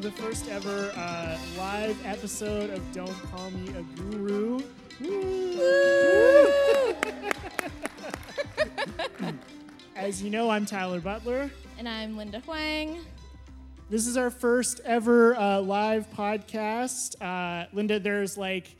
to the first ever uh, live episode of Don't Call Me a Guru. As you know, I'm Tyler Butler. And I'm Linda Huang. This is our first ever uh, live podcast. Uh, Linda, there's like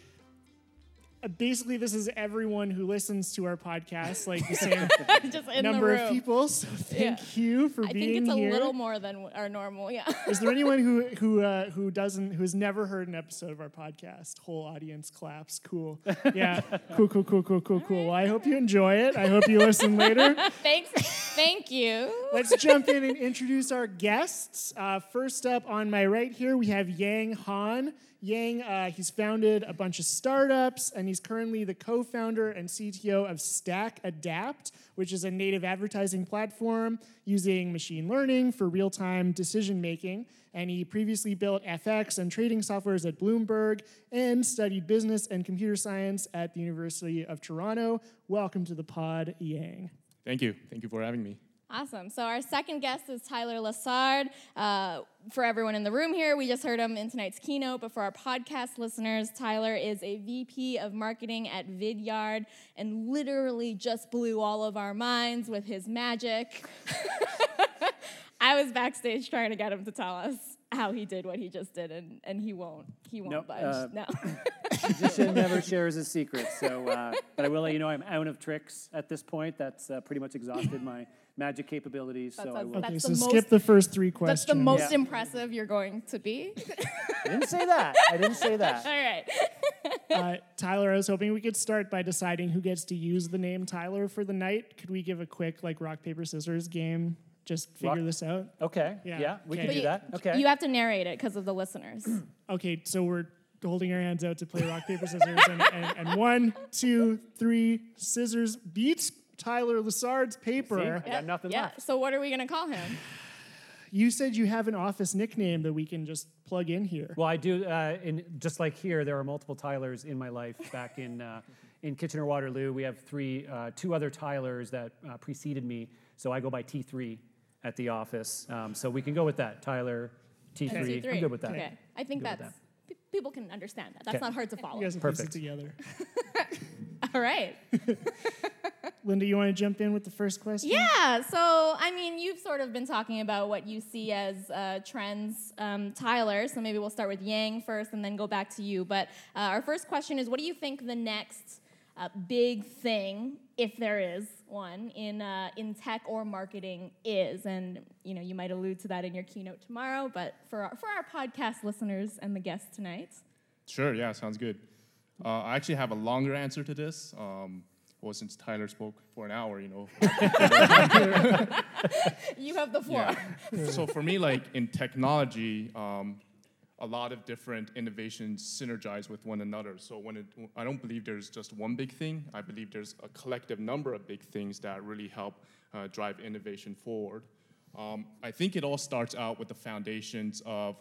basically this is everyone who listens to our podcast, like the same Just in number the room. of people. So thank you for I being think it's a little more than our normal, yeah. Is there anyone who who uh, who doesn't who has never heard an episode of our podcast? Whole audience claps. Cool. Yeah. cool. Cool. Cool. Cool. Cool. Cool. Well, I hope you enjoy it. I hope you listen later. Thanks. Thank you. Let's jump in and introduce our guests. Uh, first up on my right here, we have Yang Han. Yang, uh, he's founded a bunch of startups, and he's currently the co-founder and CTO of StackAdapt, which is a native advertising platform using machine learning for real-time decision making. And he previously built FX and trading softwares at Bloomberg and studied business and computer science at the University of Toronto. Welcome to the pod, Yang. Thank you. Thank you for having me. Awesome. So our second guest is Tyler Lessard. Uh, for everyone in the room here, we just heard him in tonight's keynote, but for our podcast listeners, Tyler is a VP of marketing at Vidyard and literally just blew all of our minds with his magic. I was backstage trying to get him to tell us how he did what he just did, and, and he won't. He won't Nope, budge. uh, no. Magician never shares his secrets. So, uh, but I will let you know I'm out of tricks at this point. That's uh, pretty much exhausted my magic capabilities. So That's I a- will. That's Okay, the so most- skip the first three questions. That's the most Yeah. impressive you're going to be. I didn't say that. I didn't say all that. right. Uh, Tyler, I was hoping we could start by deciding who gets to use the name Tyler for the night. Could we give a quick like rock paper scissors game? Just figure Rock- this out. Okay. Yeah, Yeah, we okay. can But do you- that. Okay. You have to narrate it because of the listeners. Okay, so we're holding our hands out to play rock paper scissors, and, and, and one, two, three, scissors beats Tyler Lessard's paper. I got nothing yeah. left. So what are we gonna call him? You said you have an office nickname that we can just plug in here. Well, I do. Uh, in just like here, there are multiple Tylers in my life. Back in uh, in Kitchener Waterloo, we have three, uh, two other Tylers that uh, preceded me. So I go by T3 at the office. Um, so we can go with that, Tyler T3. I'm good with that. Okay. I think Good with that's pe- people can understand that. That's Okay. not hard to follow. You follow. guys can Perfect. together. All right. Linda, you want to jump in with the first question? Yeah. So I mean, you've sort of been talking about what you see as uh, trends, um, Tyler. So maybe we'll start with Yang first, and then go back to you. But uh, our first question is, what do you think the next uh, big thing, if there is one, in uh, in tech or marketing is? And you know, you might allude to that in your keynote tomorrow. But for our, for our podcast listeners and the guests tonight, Sure, yeah, sounds good. Uh, I actually have a longer answer to this. Um, well, since Tyler spoke for an hour, you know. you have the floor. yeah. so for me, like in technology, um, a lot of different innovations synergize with one another. So when it, I don't believe there's just one big thing. I believe there's a collective number of big things that really help uh, drive innovation forward. Um, I think it all starts out with the foundations of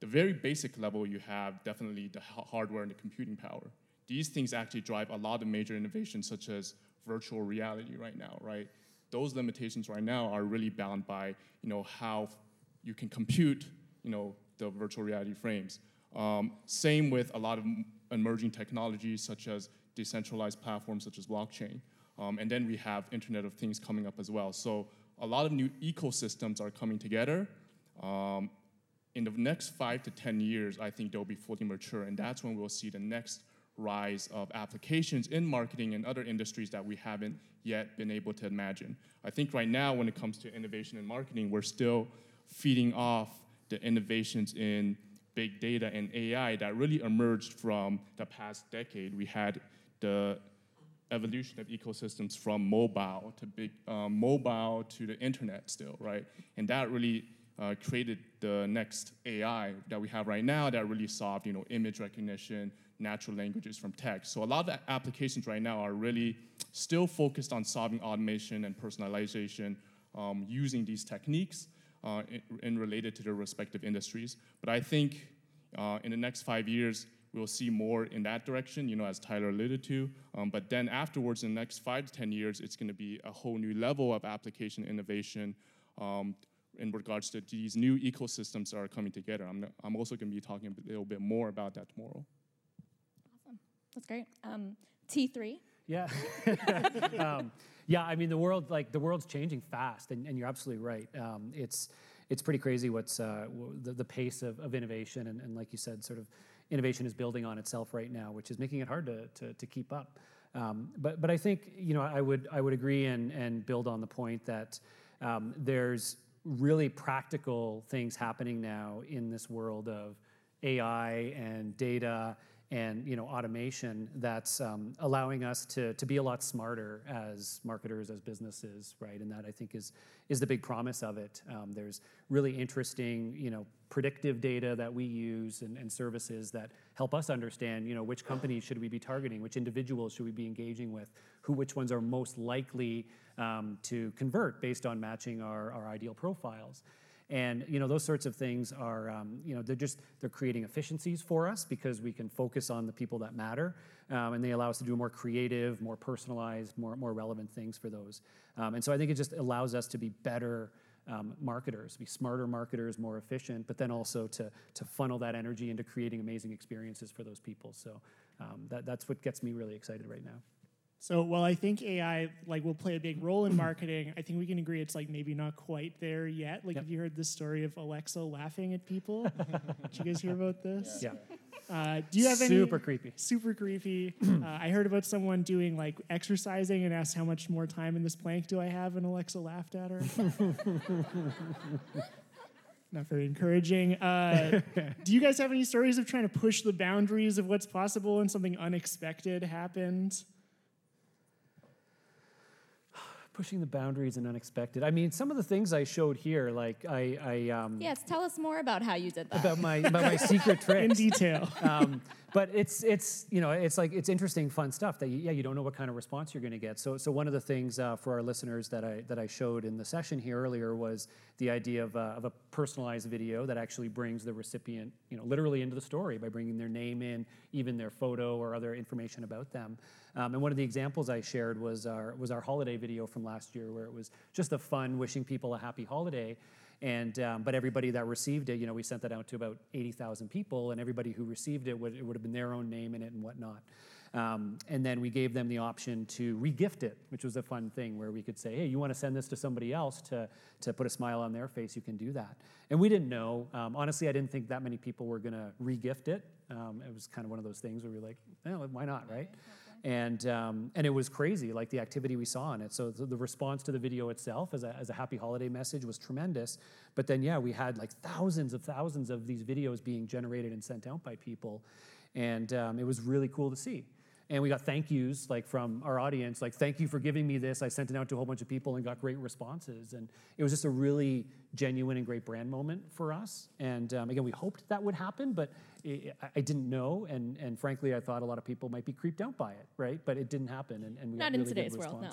the very basic level you have, definitely the hardware and the computing power. These things actually drive a lot of major innovations, such as virtual reality right now, right? Those limitations right now are really bound by, you know, how you can compute, you know, the virtual reality frames. Um, same with a lot of emerging technologies, such as decentralized platforms such as blockchain. Um, and then we have Internet of Things coming up as well. So a lot of new ecosystems are coming together. Um, in the next five to 10 years, I think they'll be fully mature, and that's when we'll see the next rise of applications in marketing and other industries that we haven't yet been able to imagine. I think right now, when it comes to innovation in marketing, we're still feeding off the innovations in big data and AI that really emerged from the past decade. We had the evolution of ecosystems from mobile to big um, mobile to the internet still, right? And that really uh, created the next AI that we have right now that really solved, you know, image recognition, natural languages from text. So a lot of the applications right now are really still focused on solving automation and personalization um, using these techniques uh, in, in related to their respective industries. But I think uh, in the next five years, we'll see more in that direction, you know, as Tyler alluded to. Um, but then afterwards, in the next five to 10 years, it's going to be a whole new level of application innovation um, in regards to these new ecosystems that are coming together. I'm, I'm also going to be talking a little bit more about that tomorrow. Awesome. That's great. Um, T3. Yeah. um, yeah, I mean the world like the world's changing fast, and, and you're absolutely right. Um, it's it's pretty crazy what's uh, the, the pace of, of innovation, and, and like you said, sort of innovation is building on itself right now, which is making it hard to to, to keep up. Um, but but I think you know I would I would agree and and build on the point that um, there's really practical things happening now in this world of AI and data and you know automation that's um, allowing us to, to be a lot smarter as marketers as businesses right? And that i think is is the big promise of it. Um, there's really interesting you know predictive data that we use and, and, services that help us understand you know which companies should we be targeting which individuals should we be engaging with who which ones are most likely um, to convert based on matching our, ideal profiles and you know those sorts of things are um, you know they're just they're creating efficiencies for us because we can focus on the people that matter, um, and they allow us to do more creative, more personalized, more more relevant things for those. And so I think it just allows us to be better. Marketers, be smarter marketers, more efficient, but then also to, to funnel that energy into creating amazing experiences for those people. So that, that's what gets me really excited right now. So while I think AI like will play a big role in marketing, I think we can agree it's like maybe not quite there yet. Like, yep. have you heard the story of Alexa laughing at people? Did you guys hear about this? Yeah. Uh, do you have any super creepy? Super creepy. uh, I heard about someone doing like exercising and asked how much more time in this plank do I have, and Alexa laughed at her. Not very encouraging. Uh, do you guys have any stories of trying to push the boundaries of what's possible and something unexpected happened? Pushing the boundaries and unexpected. I mean, some of the things I showed here, like I, I um, yes, tell us more about how you did that. About my about my secret tricks in detail. Um, but it's it's you know it's like it's interesting, fun stuff that you, yeah you don't know what kind of response you're going to get. So so one of the things uh, for our listeners that I that I showed in the session here earlier was the idea of, uh, of a personalized video that actually brings the recipient you know literally into the story by bringing their name in, even their photo or other information about them. Um, and one of the examples I shared was our was our holiday video from last year, where it was just a fun wishing people a happy holiday. And um, but everybody that received it, you know, we sent that out to about 80,000 people, and everybody who received it would it would have been their own name in it and whatnot. Um, and then we gave them the option to regift it, which was a fun thing where we could say, hey, you want to send this to somebody else to, to put a smile on their face, you can do that. And we didn't know. Um, honestly, I didn't think that many people were going to regift it. Um, it was kind of one of those things where we were like, oh, why not, right? And um, and it was crazy, like the activity we saw on it. So the, the, response to the video itself as a, as a happy holiday message was tremendous. But then yeah, we had like thousands of thousands of these videos being generated and sent out by people, and um, it was really cool to see and we got thank yous like from our audience like thank you for giving me this. I sent it out to a whole bunch of people and got great responses. And it was just a really genuine and great brand moment for us. And um, again we hoped that would happen but it, I didn't know. And, and frankly i thought a lot of people might be creeped out by it right? But it didn't happen and, and we not in really today's world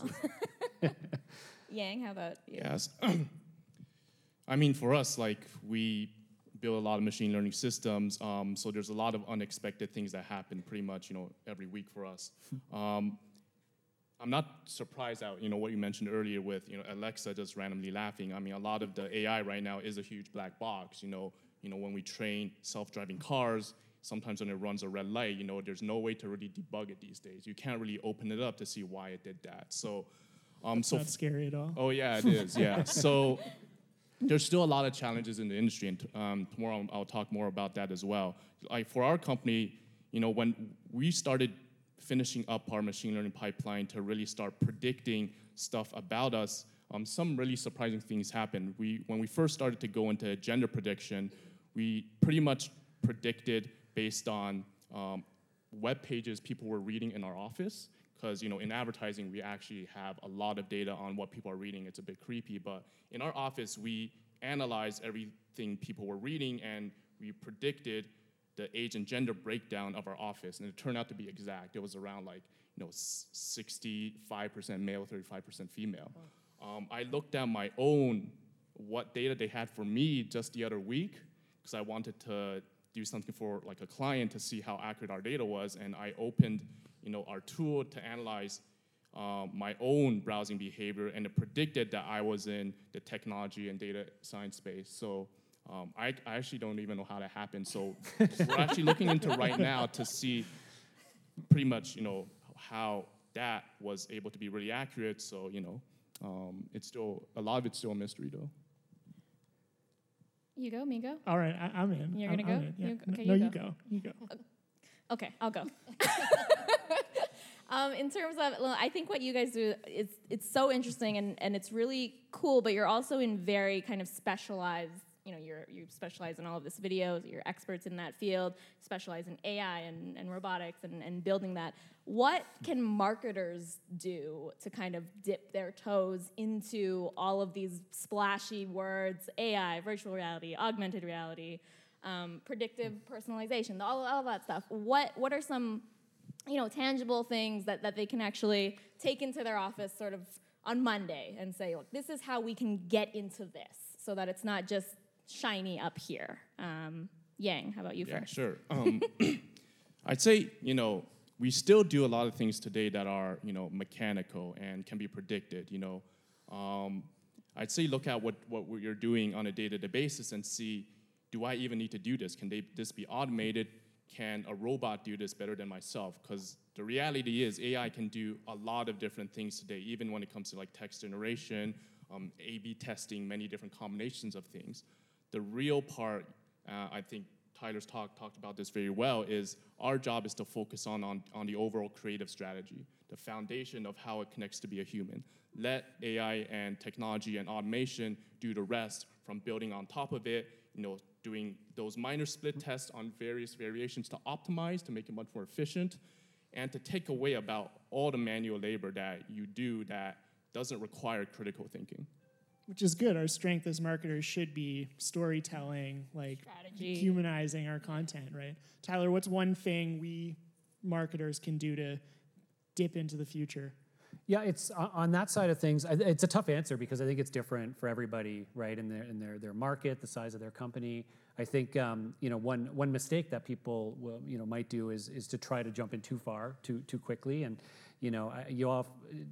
no. yang how about you? Yes. I mean for us like we build a lot of machine learning systems. Um, so there's a lot of unexpected things that happen pretty much, you know, every week for us. Um, I'm not surprised at you know what you mentioned earlier with you know Alexa just randomly laughing. I mean, a lot of the AI right now is a huge black box. You know, you know when we train self-driving cars, sometimes when it runs a red light, you know, there's no way to really debug it these days. You can't really open it up to see why it did that. So, um, so not scary at all. Oh yeah, it is. Yeah. so there's still a lot of challenges in the industry, and um, tomorrow I'll talk more about that as well. Like for our company, you know, when we started finishing up our machine learning pipeline to really start predicting stuff about us, um, some really surprising things happened. We, when we first started to go into gender prediction, we pretty much predicted based on um, web pages people were reading in our office because you know in advertising we actually have a lot of data on what people are reading. It's a bit creepy but in our office we analyzed everything people were reading and we predicted the age and gender breakdown of our office and it turned out to be exact. It was around like you know 65% male 35% female. Um, i looked at my own what data they had for me just the other week because i wanted to do something for like a client to see how accurate our data was and i opened you know, our tool to analyze um, my own browsing behavior, and it predicted that I was in the technology and data science space. So um, I, I actually don't even know how that happened. So we're actually looking into right now to see pretty much, you know, how that was able to be really accurate. So, you know, um, it's still, a lot of it's still a mystery though. You go, me go. All right, I, I'm in. You're gonna I'm go? in, yeah. You- No- okay, no, you you go. go. You go. Okay, I'll go. um, in terms of, I think what you guys do, it's it's so interesting and, and it's really cool. But you're also in very kind of specialized. You know, you're you specialize in all of this videos. You're experts in that field. Specialize in AI and, and robotics and, and building that. What can marketers do to kind of dip their toes into all of these splashy words? AI, virtual reality, augmented reality um, predictive personalization, all, all that stuff. What what are some you know tangible things that, that they can actually take into their office sort of on Monday and say, look, this is how we can get into this so that it's not just shiny up here. Um, Yang, how about you Yeah, first? sure. Um, I'd say, you know, we still do a lot of things today that are, you know, mechanical and can be predicted, you know. Um, I'd say look at what, what you're doing on a day-to-day basis and see, do I even need to do this? Can they, this be automated? Can a robot do this better than myself? Because the reality is AI can do a lot of different things today, even when it comes to like text generation, um, A-B testing, many different combinations of things. The real part, uh, I think Tyler's talk talked about this very well, is our job is to focus on, on, on the overall creative strategy, the foundation of how it connects to be a human. Let AI and technology and automation do the rest from building on top of it, you know, doing those minor split tests on various variations to optimize, to make it much more efficient, and to take away about all the manual labor that you do that doesn't require critical thinking. Which is good. Our strength as marketers should be storytelling, like Strategy. humanizing our content, right? Tyler, what's one thing we marketers can do to dip into the future? Yeah, it's on that side of things. It's a tough answer because I think it's different for everybody, right? In their in their their market, the size of their company. I think um, you know one one mistake that people will you know might do is is to try to jump in too far too too quickly, and you know you all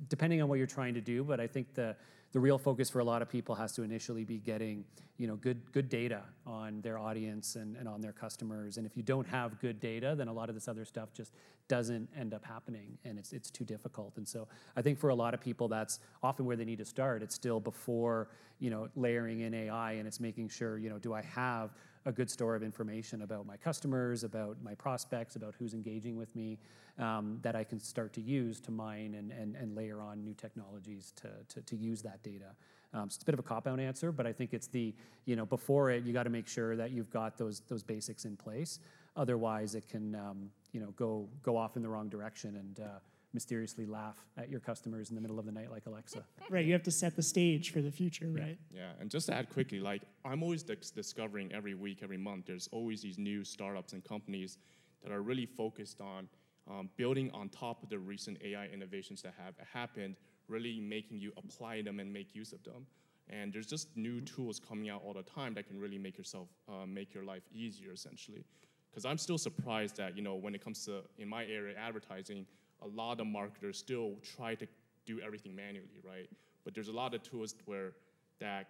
depending on what you're trying to do. But I think the the real focus for a lot of people has to initially be getting you know good good data on their audience and, and on their customers. And if you don't have good data then a lot of this other stuff just doesn't end up happening and it's it's too difficult. And so i think for a lot of people that's often where they need to start. It's still before you know layering in ai and it's making sure you know do i have a good store of information about my customers, about my prospects, about who's engaging with me, um, that I can start to use to mine and, and, and layer on new technologies to, to, to use that data. Um, so it's a bit of a cop out answer, but I think it's the, you know, before it, you got to make sure that you've got those, those basics in place. Otherwise, it can, um, you know, go, go off in the wrong direction and uh, mysteriously laugh at your customers in the middle of the night like Alexa. Right, you have to set the stage for the future, right? Yeah, and just to add quickly, like I'm always dis- discovering every week, every month, there's always these new startups and companies that are really focused on um, building on top of the recent AI innovations that have happened, really making you apply them and make use of them. And there's just new tools coming out all the time that can really make yourself uh, make your life easier, essentially. Because I'm still surprised that you know when it comes to in my area advertising, a lot of marketers still try to do everything manually, right? But there's a lot of tools where that,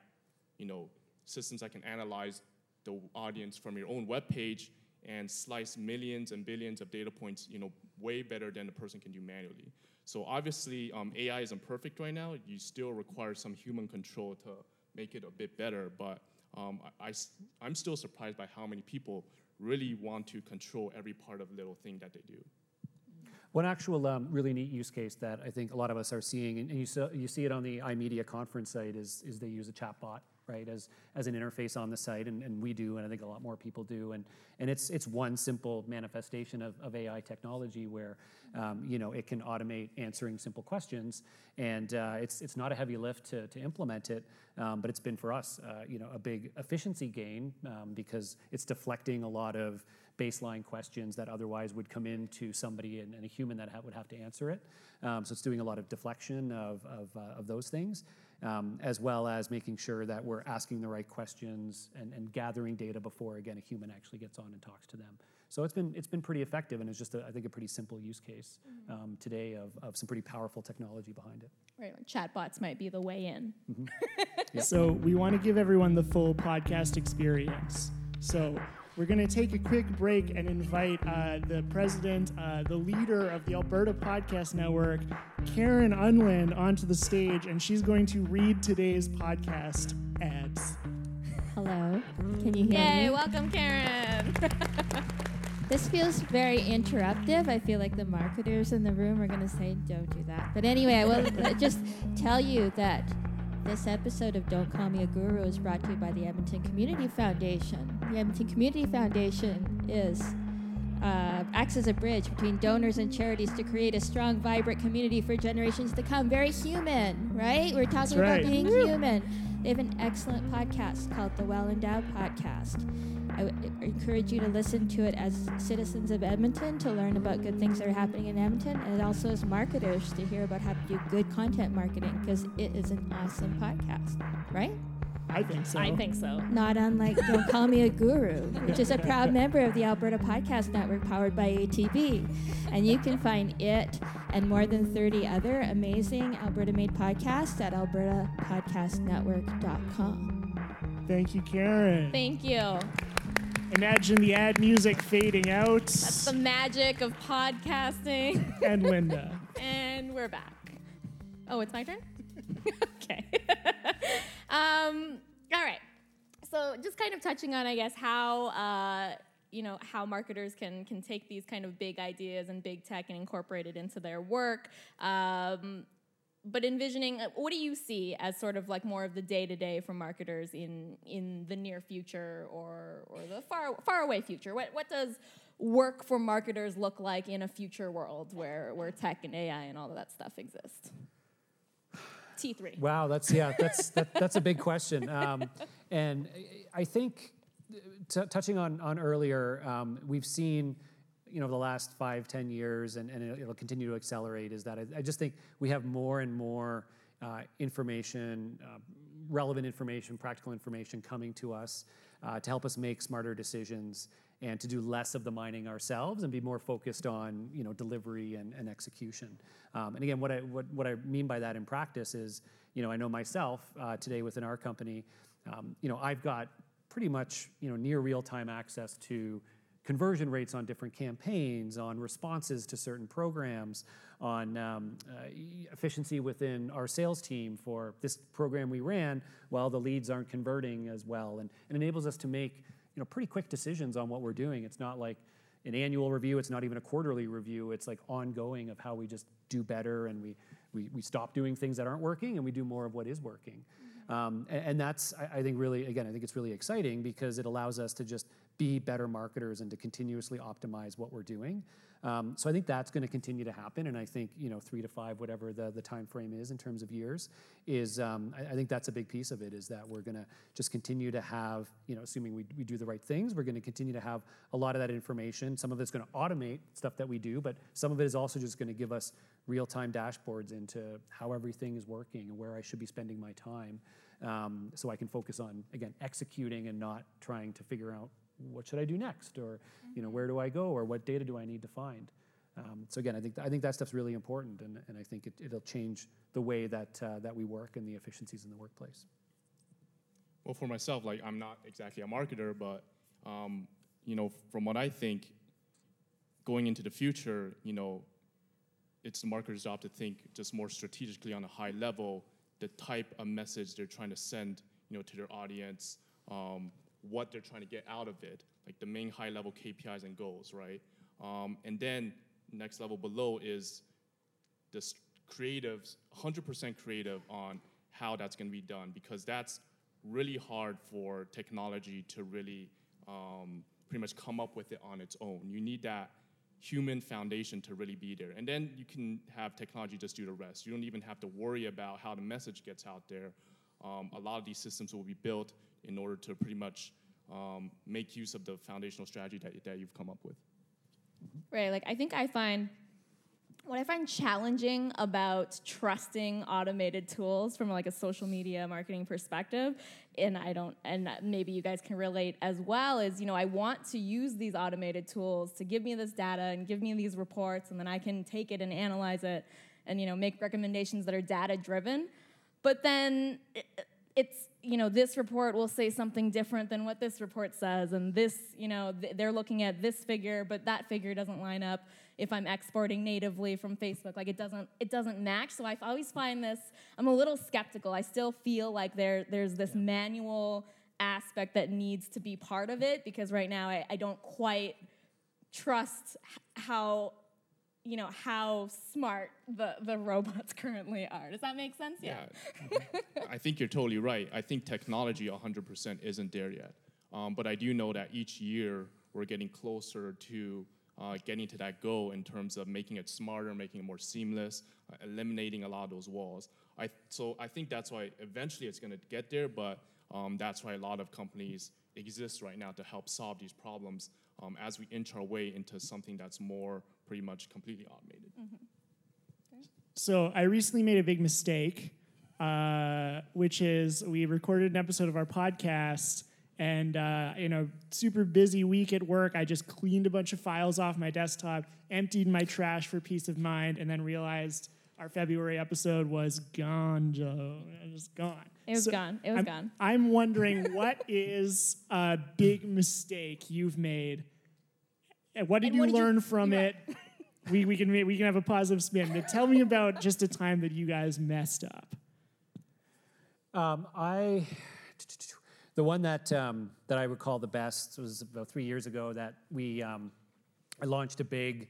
you know, systems that can analyze the audience from your own web page and slice millions and billions of data points, you know, way better than a person can do manually. So obviously, um, AI isn't perfect right now. You still require some human control to make it a bit better. But um, I, I, am still surprised by how many people really want to control every part of little thing that they do. One actual um, really neat use case that I think a lot of us are seeing, and you, so, you see it on the iMedia conference site, is, is they use a chatbot, right, as, as an interface on the site, and, and we do, and I think a lot more people do. And, and it's, it's one simple manifestation of, of AI technology where, um, you know, it can automate answering simple questions, and uh, it's, it's not a heavy lift to, to implement it, um, but it's been for us, uh, you know, a big efficiency gain um, because it's deflecting a lot of baseline questions that otherwise would come into somebody and, and a human that ha- would have to answer it. Um, so it's doing a lot of deflection of, of, uh, of those things, um, as well as making sure that we're asking the right questions and, and gathering data before, again, a human actually gets on and talks to them. So it's been it's been pretty effective, and it's just a, I think a pretty simple use case um, today of, of some pretty powerful technology behind it. Right, like chatbots might be the way in. So we want to give everyone the full podcast experience. So we're going to take a quick break and invite uh, the president, uh, the leader of the Alberta Podcast Network, Karen Unland, onto the stage, and she's going to read today's podcast ads. Hello. Can you hear Yay, me? welcome, Karen. This feels very interruptive. I feel like the marketers in the room are going to say, don't do that. But anyway, I will just tell you that this episode of Don't Call Me a Guru is brought to you by the Edmonton Community Foundation. The Edmonton Community Foundation is uh, acts as a bridge between donors and charities to create a strong, vibrant community for generations to come. Very human, right? We're talking right. about being human. They have an excellent podcast called the Well Endowed Podcast. I would encourage you to listen to it as citizens of Edmonton to learn about good things that are happening in Edmonton, and also as marketers to hear about how to do good content marketing because it is an awesome podcast, right? I think so. I think so. Not unlike Don't Call Me a Guru, which is a proud member of the Alberta Podcast Network powered by ATB. And you can find it and more than 30 other amazing Alberta made podcasts at albertapodcastnetwork.com. Thank you, Karen. Thank you. Imagine the ad music fading out. That's the magic of podcasting. and Linda. and we're back. Oh, it's my turn? okay. Um, all right. So just kind of touching on, I guess, how. Uh, you know how marketers can can take these kind of big ideas and big tech and incorporate it into their work um, but envisioning uh, what do you see as sort of like more of the day to day for marketers in in the near future or or the far far away future what what does work for marketers look like in a future world where where tech and ai and all of that stuff exist? T3? Wow, that's yeah, that's that, that's a big question. Um, and I think t- touching on on earlier, um, we've seen you know the last five ten years, and, and it'll continue to accelerate. Is that I, I just think we have more and more uh, information, uh, relevant information, practical information coming to us uh, to help us make smarter decisions and to do less of the mining ourselves and be more focused on you know delivery and, and execution. Um, and again, what I what, what I mean by that in practice is you know I know myself uh, today within our company, um, you know I've got pretty much you know near real time access to conversion rates on different campaigns, on responses to certain programs, on um, uh, efficiency within our sales team for this program we ran. Well, the leads aren't converting as well, and it enables us to make you know pretty quick decisions on what we're doing. It's not like an annual review. It's not even a quarterly review. It's like ongoing of how we just do better and we we, we stop doing things that aren't working and we do more of what is working. Um, and, and that's I, I think really again I think it's really exciting because it allows us to just be better marketers and to continuously optimize what we're doing. Um, so I think that's going to continue to happen, and I think you know three to five, whatever the the time frame is in terms of years, is um, I, think that's a big piece of it. Is that we're going to just continue to have you know, assuming we, we do the right things, we're going to continue to have a lot of that information. Some of it's going to automate stuff that we do, but some of it is also just going to give us real time dashboards into how everything is working and where I should be spending my time, um, so I can focus on again executing and not trying to figure out what should I do next, or you know where do I go, or what data do I need to find. Um, so again, I think I think that stuff's really important, and, and I think it, it'll change the way that uh, that we work and the efficiencies in the workplace. Well, for myself, like I'm not exactly a marketer, but um, you know, from what I think, going into the future, you know, it's the marketer's job to think just more strategically on a high level, the type of message they're trying to send, you know, to their audience, um, what they're trying to get out of it, like the main high level KPIs and goals, right? Um, and then next level below is this creatives, 100% creative on how that's going to be done because that's really hard for technology to really um, pretty much come up with it on its own. You need that human foundation to really be there. And then you can have technology just do the rest. You don't even have to worry about how the message gets out there. Um, a lot of these systems will be built in order to pretty much um, make use of the foundational strategy that, that you've come up with. Right. Like I think I find what I find challenging about trusting automated tools from like a social media marketing perspective, and I don't, and maybe you guys can relate as well, is you know I want to use these automated tools to give me this data and give me these reports, and then I can take it and analyze it, and you know make recommendations that are data driven, but then. It, it's you know this report will say something different than what this report says and this you know th- they're looking at this figure but that figure doesn't line up if i'm exporting natively from facebook. Like it doesn't it doesn't match so i always find this i'm a little skeptical. I still feel like there there's this manual aspect that needs to be part of it because right now i, I don't quite trust how you know how smart the, the robots currently are does that make sense Yeah, I think you're totally right. I think technology 100% isn't there yet. Um, but I do know that each year we're getting closer to uh, getting to that goal in terms of making it smarter, making it more seamless, uh, eliminating a lot of those walls. I, so I think that's why eventually it's going to get there, but um, that's why a lot of companies exist right now to help solve these problems um, as we inch our way into something that's more pretty much completely automated. So I recently made a big mistake, uh, which is we recorded an episode of our podcast, and uh, you know, super busy week at work. I just cleaned a bunch of files off my desktop, emptied my trash for peace of mind, and then realized our February episode was gone, Joe. It was gone. It was gone. It was I'm, gone. I'm wondering what is a big mistake you've made. And what did And you what did you- learn from you're it? we, we can we can have a positive spin. But tell me about just a time that you guys messed up. Um, I, the one that um, that I recall the best was about three years ago that we um, I launched a big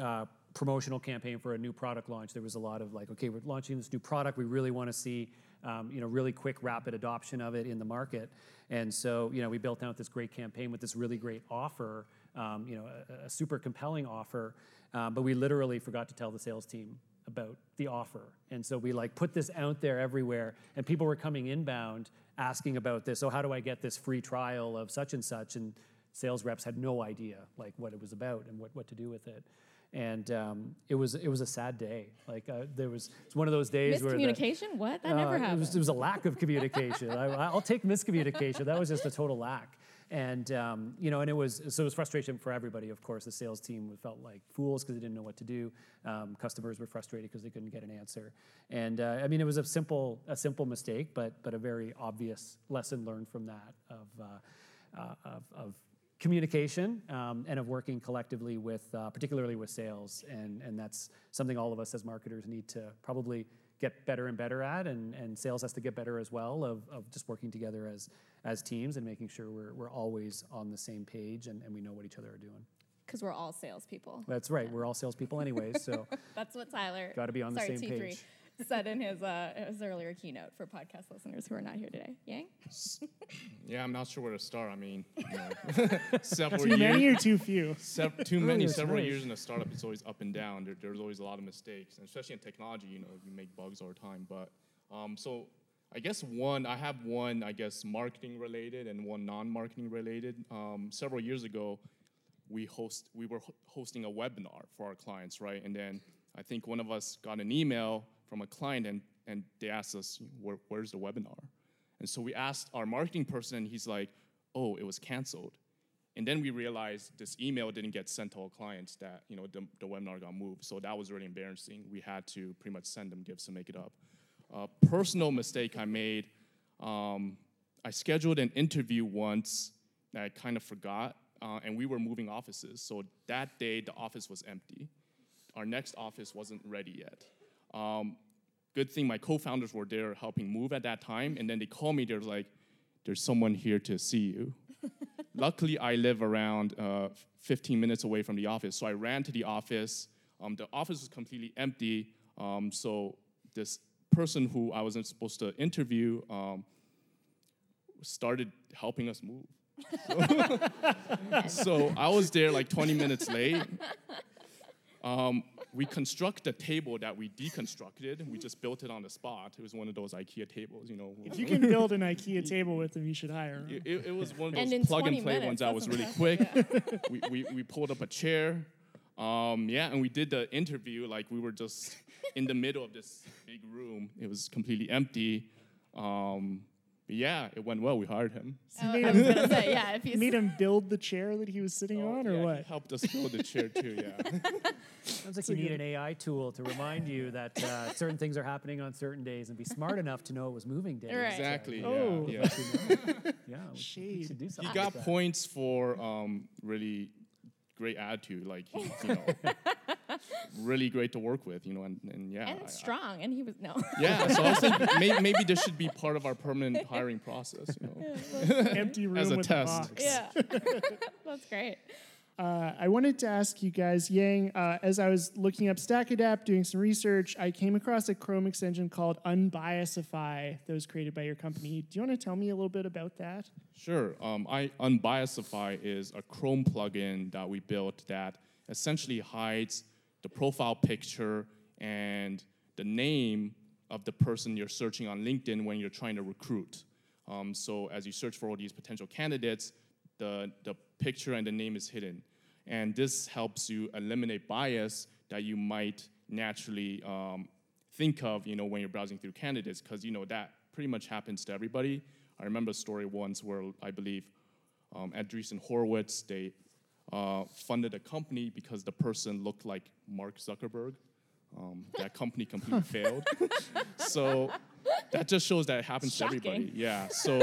uh, promotional campaign for a new product launch. There was a lot of like, okay, we're launching this new product. We really want to see, um, you know, really quick, rapid adoption of it in the market. And so, you know, we built out this great campaign with this really great offer, um, you know, a, a super compelling offer. Um, but we literally forgot to tell the sales team about the offer. And so we like put this out there everywhere, and people were coming inbound asking about this. So how do I get this free trial of such and such? And sales reps had no idea like what it was about and what, what to do with it. And um, it was it was a sad day. Like uh, there was it's one of those days where Miscommunication? what? That never uh, happened. It was, it was a lack of communication. I, I'll take miscommunication. That was just a total lack. And um, you know, and it was so it was frustration for everybody. Of course, the sales team felt like fools because they didn't know what to do. Um, customers were frustrated because they couldn't get an answer. And uh, I mean, it was a simple a simple mistake, but but a very obvious lesson learned from that of uh, uh, of, of communication um, and of working collectively with, uh, particularly with sales. And, and that's something all of us as marketers need to probably get better and better at. And, and sales has to get better as well of, of just working together as, as teams and making sure we're, we're always on the same page and, and we know what each other are doing. Because we're all salespeople. That's right. We're all salespeople anyways. So That's what Tyler Gotta be on the same T3, page. said in his, uh, his earlier keynote for podcast listeners who are not here today. Yang? Yeah, I'm not sure where to start. I mean, you know, several Too many years, or too few? sev- too many, that's several right. years in a startup, it's always up and down. There, there's always a lot of mistakes, and especially in technology, you know, you make bugs all the time. But um, so I guess one, I have one, I guess, marketing related and one non-marketing related. Um, several years ago, we host, we were hosting a webinar for our clients, right? And then I think one of us got an email from a client, and and they asked us, Where, "Where's the webinar?" And so we asked our marketing person, and he's like, "Oh, it was canceled." And then we realized this email didn't get sent to all clients that you know the, the webinar got moved. So that was really embarrassing. We had to pretty much send them gifts to make it up. Uh, personal mistake I made. Um, I scheduled an interview once that I kind of forgot, uh, and we were moving offices. So that day the office was empty. Our next office wasn't ready yet. Um, good thing my co-founders were there helping move at that time, and then they called me. They're like, "There's someone here to see you." Luckily, I live around uh, 15 minutes away from the office, so I ran to the office. Um, the office was completely empty, um, so this person who I wasn't supposed to interview um, started helping us move. So, so I was there like 20 minutes late. Um, we construct a table that we deconstructed. We just built it on the spot. It was one of those IKEA tables, you know. If you can build an IKEA table with them, you should hire them. It, it- it was one of those plug and play minutes, ones that was that's really quick. we, we, we pulled up a chair. Um, yeah, and we did the interview like we were just in the middle of this big room. It was completely empty. Um, but yeah, it went well. We hired him. Oh, made I him- was gonna say, yeah, if made him build the chair that he was sitting on, or Oh, Yeah, he what? helped us build the chair too. Yeah. Sounds like you need an AI tool to remind you that uh, certain things are happening on certain days and be smart enough to know it was moving days. Right. exactly. Oh. Yeah. yeah. Yeah, we, we Shade. should do He something. got like points for um, really great attitude. Like he, you know, really great to work with. You know, and, and yeah. And I- strong, and he was no. yeah. So I was thinking maybe, maybe this should be part of our permanent hiring process. You know. Empty room As a with test. box. yeah, that's great. Uh, I wanted to ask you guys, Yang, uh, as I was looking up StackAdapt, doing some research, I came across a Chrome extension called Unbiasify that was created by your company. Do you want to tell me a little bit about that? Sure. Um, I Unbiasify is a Chrome plugin that we built that essentially hides the profile picture and the name of the person you're searching on LinkedIn when you're trying to recruit. Um, so as you search for all these potential candidates, the, the picture and the name is hidden. And this helps you eliminate bias that you might naturally um, think of, you know, when you're browsing through candidates, because you know that pretty much happens to everybody. I remember a story once where I believe um, at Andreessen Horowitz they uh, funded a company because the person looked like Mark Zuckerberg. Um, that company completely failed. so that just shows that it happens Shocking. to everybody. Yeah. So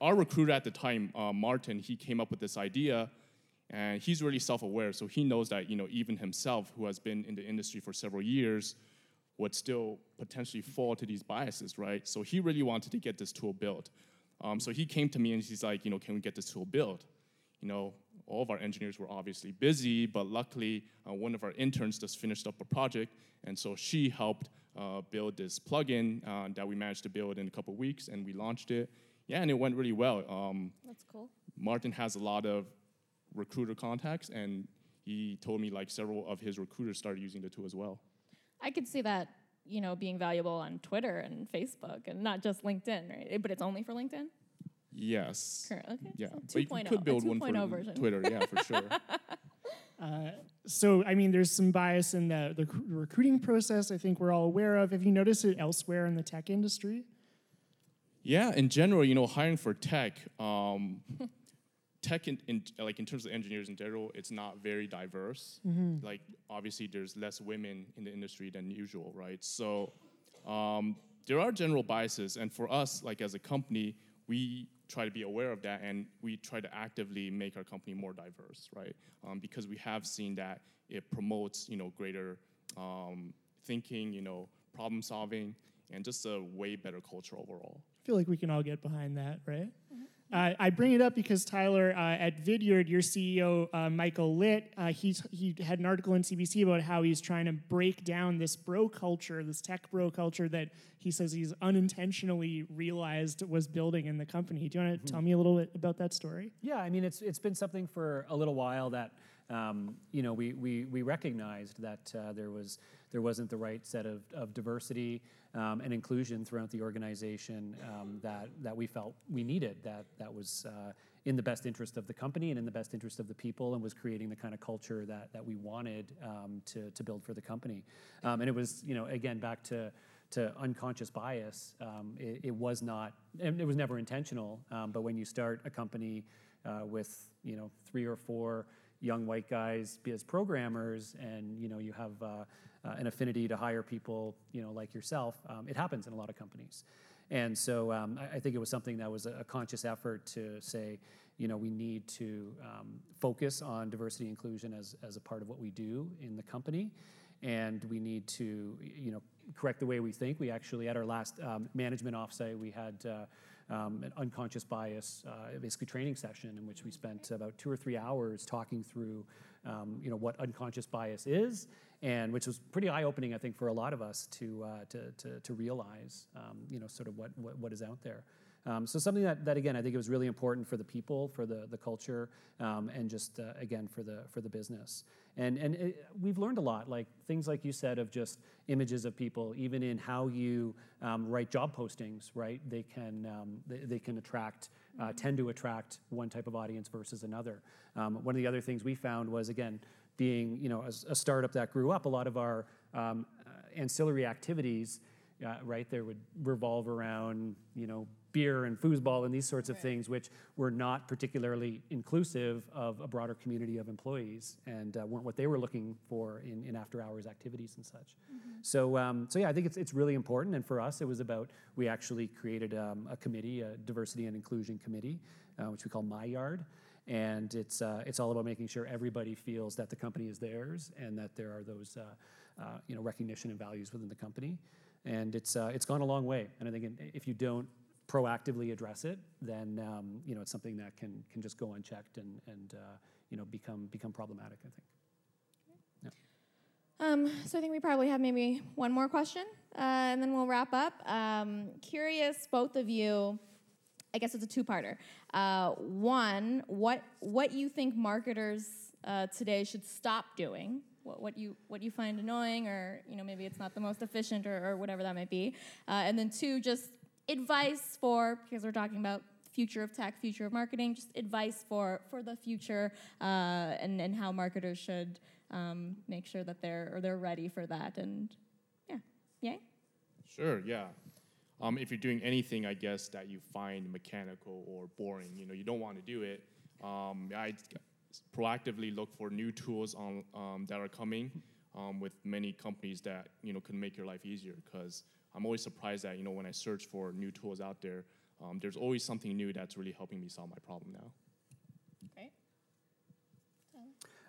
our recruiter at the time, uh, Martin, he came up with this idea, and he's really self-aware. So he knows that you know even himself, who has been in the industry for several years, would still potentially fall to these biases, right? So he really wanted to get this tool built. Um, so he came to me and he's like, you know, can we get this tool built? You know, all of our engineers were obviously busy, but luckily uh, one of our interns just finished up a project, and so she helped uh, build this plugin uh, that we managed to build in a couple weeks, and we launched it. Yeah, and it went really well. Um, That's cool. Martin has a lot of recruiter contacts, and he told me like several of his recruiters started using the tool as well. I could see that, you know, being valuable on Twitter and Facebook, and not just LinkedIn, right? But it's only for LinkedIn. Yes. Current, okay. Yeah, so but you 2.0, could build a one for 2.0 version. Twitter. Yeah, for sure. So, I mean, there's some bias in the, the recruiting process, I think we're all aware of. Have you noticed it elsewhere in the tech industry? Yeah, in general, you know, hiring for tech, um, tech in, in like in terms of engineers in general, it's not very diverse. Like obviously, there's less women in the industry than usual, right? So um, there are general biases, and for us, like as a company, we try to be aware of that, and we try to actively make our company more diverse, right? Um, because we have seen that it promotes, you know, greater um, thinking, you know, problem solving, and just a way better culture overall. I feel like we can all get behind that, right? Uh, I bring it up because Tyler uh, at Vidyard, your CEO uh, Michael Litt, uh, he he had an article in CBC about how he's trying to break down this bro culture, this tech bro culture that he says he's unintentionally realized was building in the company. Do you want to tell me a little bit about that story? Yeah, I mean, it's it's been something for a little while that um, you know we we, we recognized that uh, there was there wasn't the right set of, of diversity um, and inclusion throughout the organization um, that that we felt we needed. That that was. Uh, in the best interest of the company and in the best interest of the people, and was creating the kind of culture that, that we wanted um, to, to build for the company. Um, and it was, you know, again, back to to unconscious bias. Um, it, it was not, and it was never intentional. Um, but when you start a company uh, with you know three or four young white guys as programmers, and you know you have uh, an affinity to hire people, you know like yourself, um, it happens in a lot of companies. And so um, I, I think it was something that was a, a conscious effort to say, you know, we need to um, focus on diversity inclusion as, as a part of what we do in the company and we need to you know correct the way we think. We actually at our last um, management offsite we had. Uh, um, an unconscious bias, uh, basically training session in which we spent about two or three hours talking through, um, you know, what unconscious bias is, and which was pretty eye-opening, I think, for a lot of us to uh, to, to, to realize, um, you know, sort of what what, what is out there. Um, so something that, that again I think it was really important for the people, for the the culture, um, and just uh, again for the for the business. And and it, we've learned a lot, like things like you said of just images of people, even in how you um, write job postings. Right, they can um, they, they can attract uh, tend to attract one type of audience versus another. Um, one of the other things we found was again being, you know, a, a startup that grew up, a lot of our um, uh, ancillary activities, uh, right, there would revolve around, you know, beer and foosball and these sorts of things, which were not particularly inclusive of a broader community of employees and uh, weren't what they were looking for in, in after hours activities and such. So, um, so yeah, I think it's, it's really important. And for us, it was about, we actually created um, a committee, a diversity and inclusion committee, uh, which we call My Yard. And it's, uh, it's all about making sure everybody feels that the company is theirs and that there are those, uh, uh, you know, recognition and values within the company. And it's, uh, it's gone a long way. And I think if you don't proactively address it, then um, you know it's something that can can just go unchecked and and uh, you know become become problematic. I think. Um, so I think we probably have maybe one more question, uh, and then we'll wrap up. Um, curious, both of you. I guess it's a two-parter. Uh, one, what what you think marketers uh, today should stop doing? What, what you what you find annoying, or you know maybe it's not the most efficient, or, or whatever that might be. Uh, and then two, just advice for because we're talking about future of tech, future of marketing. Just advice for for the future, uh, and and how marketers should um, make sure that they're or they're ready for that. And yeah, yay. Sure, yeah. Um, if you're doing anything, I guess, that you find mechanical or boring, you know, you don't want to do it. Um, I proactively look for new tools on, um, that are coming um, with many companies that, you know, can make your life easier because I'm always surprised that, you know, when I search for new tools out there, um, there's always something new that's really helping me solve my problem now. Great.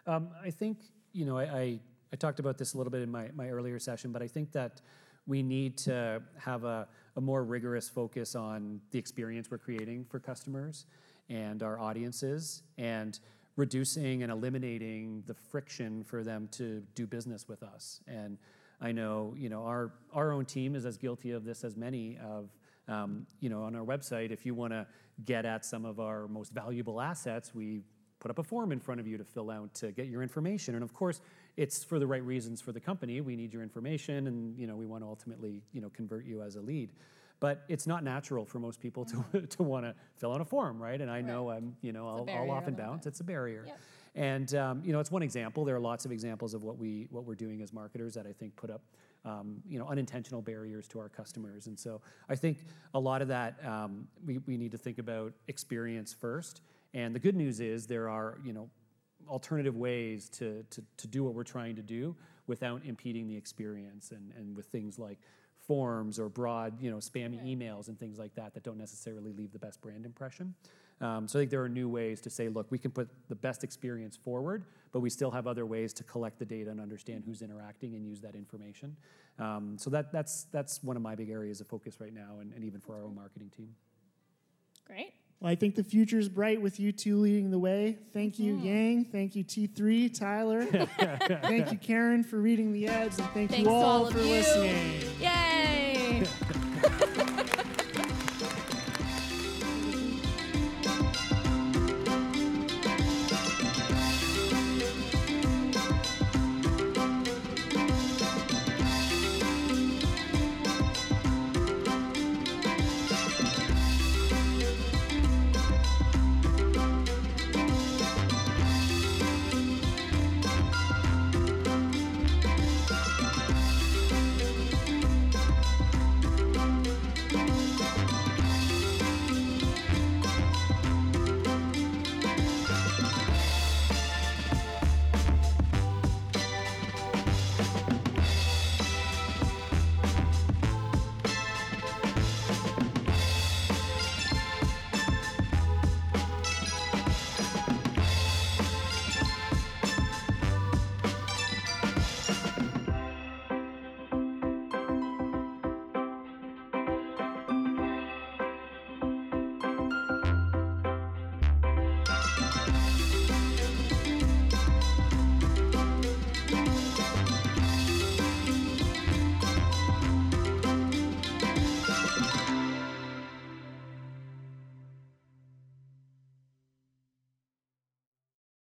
Um, I think, you know, I, I, I talked about this a little bit in my, my earlier session, but I think that we need to have a, a more rigorous focus on the experience we're creating for customers and our audiences and reducing and eliminating the friction for them to do business with us. And I know, you know, our, our own team is as guilty of this as many of, um, you know, on our website, if you want to get at some of our most valuable assets, we put up a form in front of you to fill out to get your information. And of course, it's for the right reasons for the company. We need your information, and you know, we want to ultimately, you know, convert you as a lead. But it's not natural for most people to, to want to fill out a form, right? And I know I'm, you know, I'll, I'll often bounce. bit. It's a barrier. Yep. And um, you know, it's one example. There are lots of examples of what we what we're doing as marketers that I think put up um, you know unintentional barriers to our customers. And so I think a lot of that um, we we need to think about experience first. And the good news is there are you know alternative ways to, to, to do what we're trying to do without impeding the experience and, and with things like forms or broad, you know, spammy emails and things like that that don't necessarily leave the best brand impression. Um, so I think there are new ways to say, look, we can put the best experience forward, but we still have other ways to collect the data and understand who's interacting and use that information. Um, so that, that's, that's one of my big areas of focus right now, and, and even for our own marketing team. Great. Well, I think the future is bright with you two leading the way. Thank you, Yang. Thank you, T3, Tyler. thank you, Karen, for reading the ads. And thank Thanks you all, all for you. listening.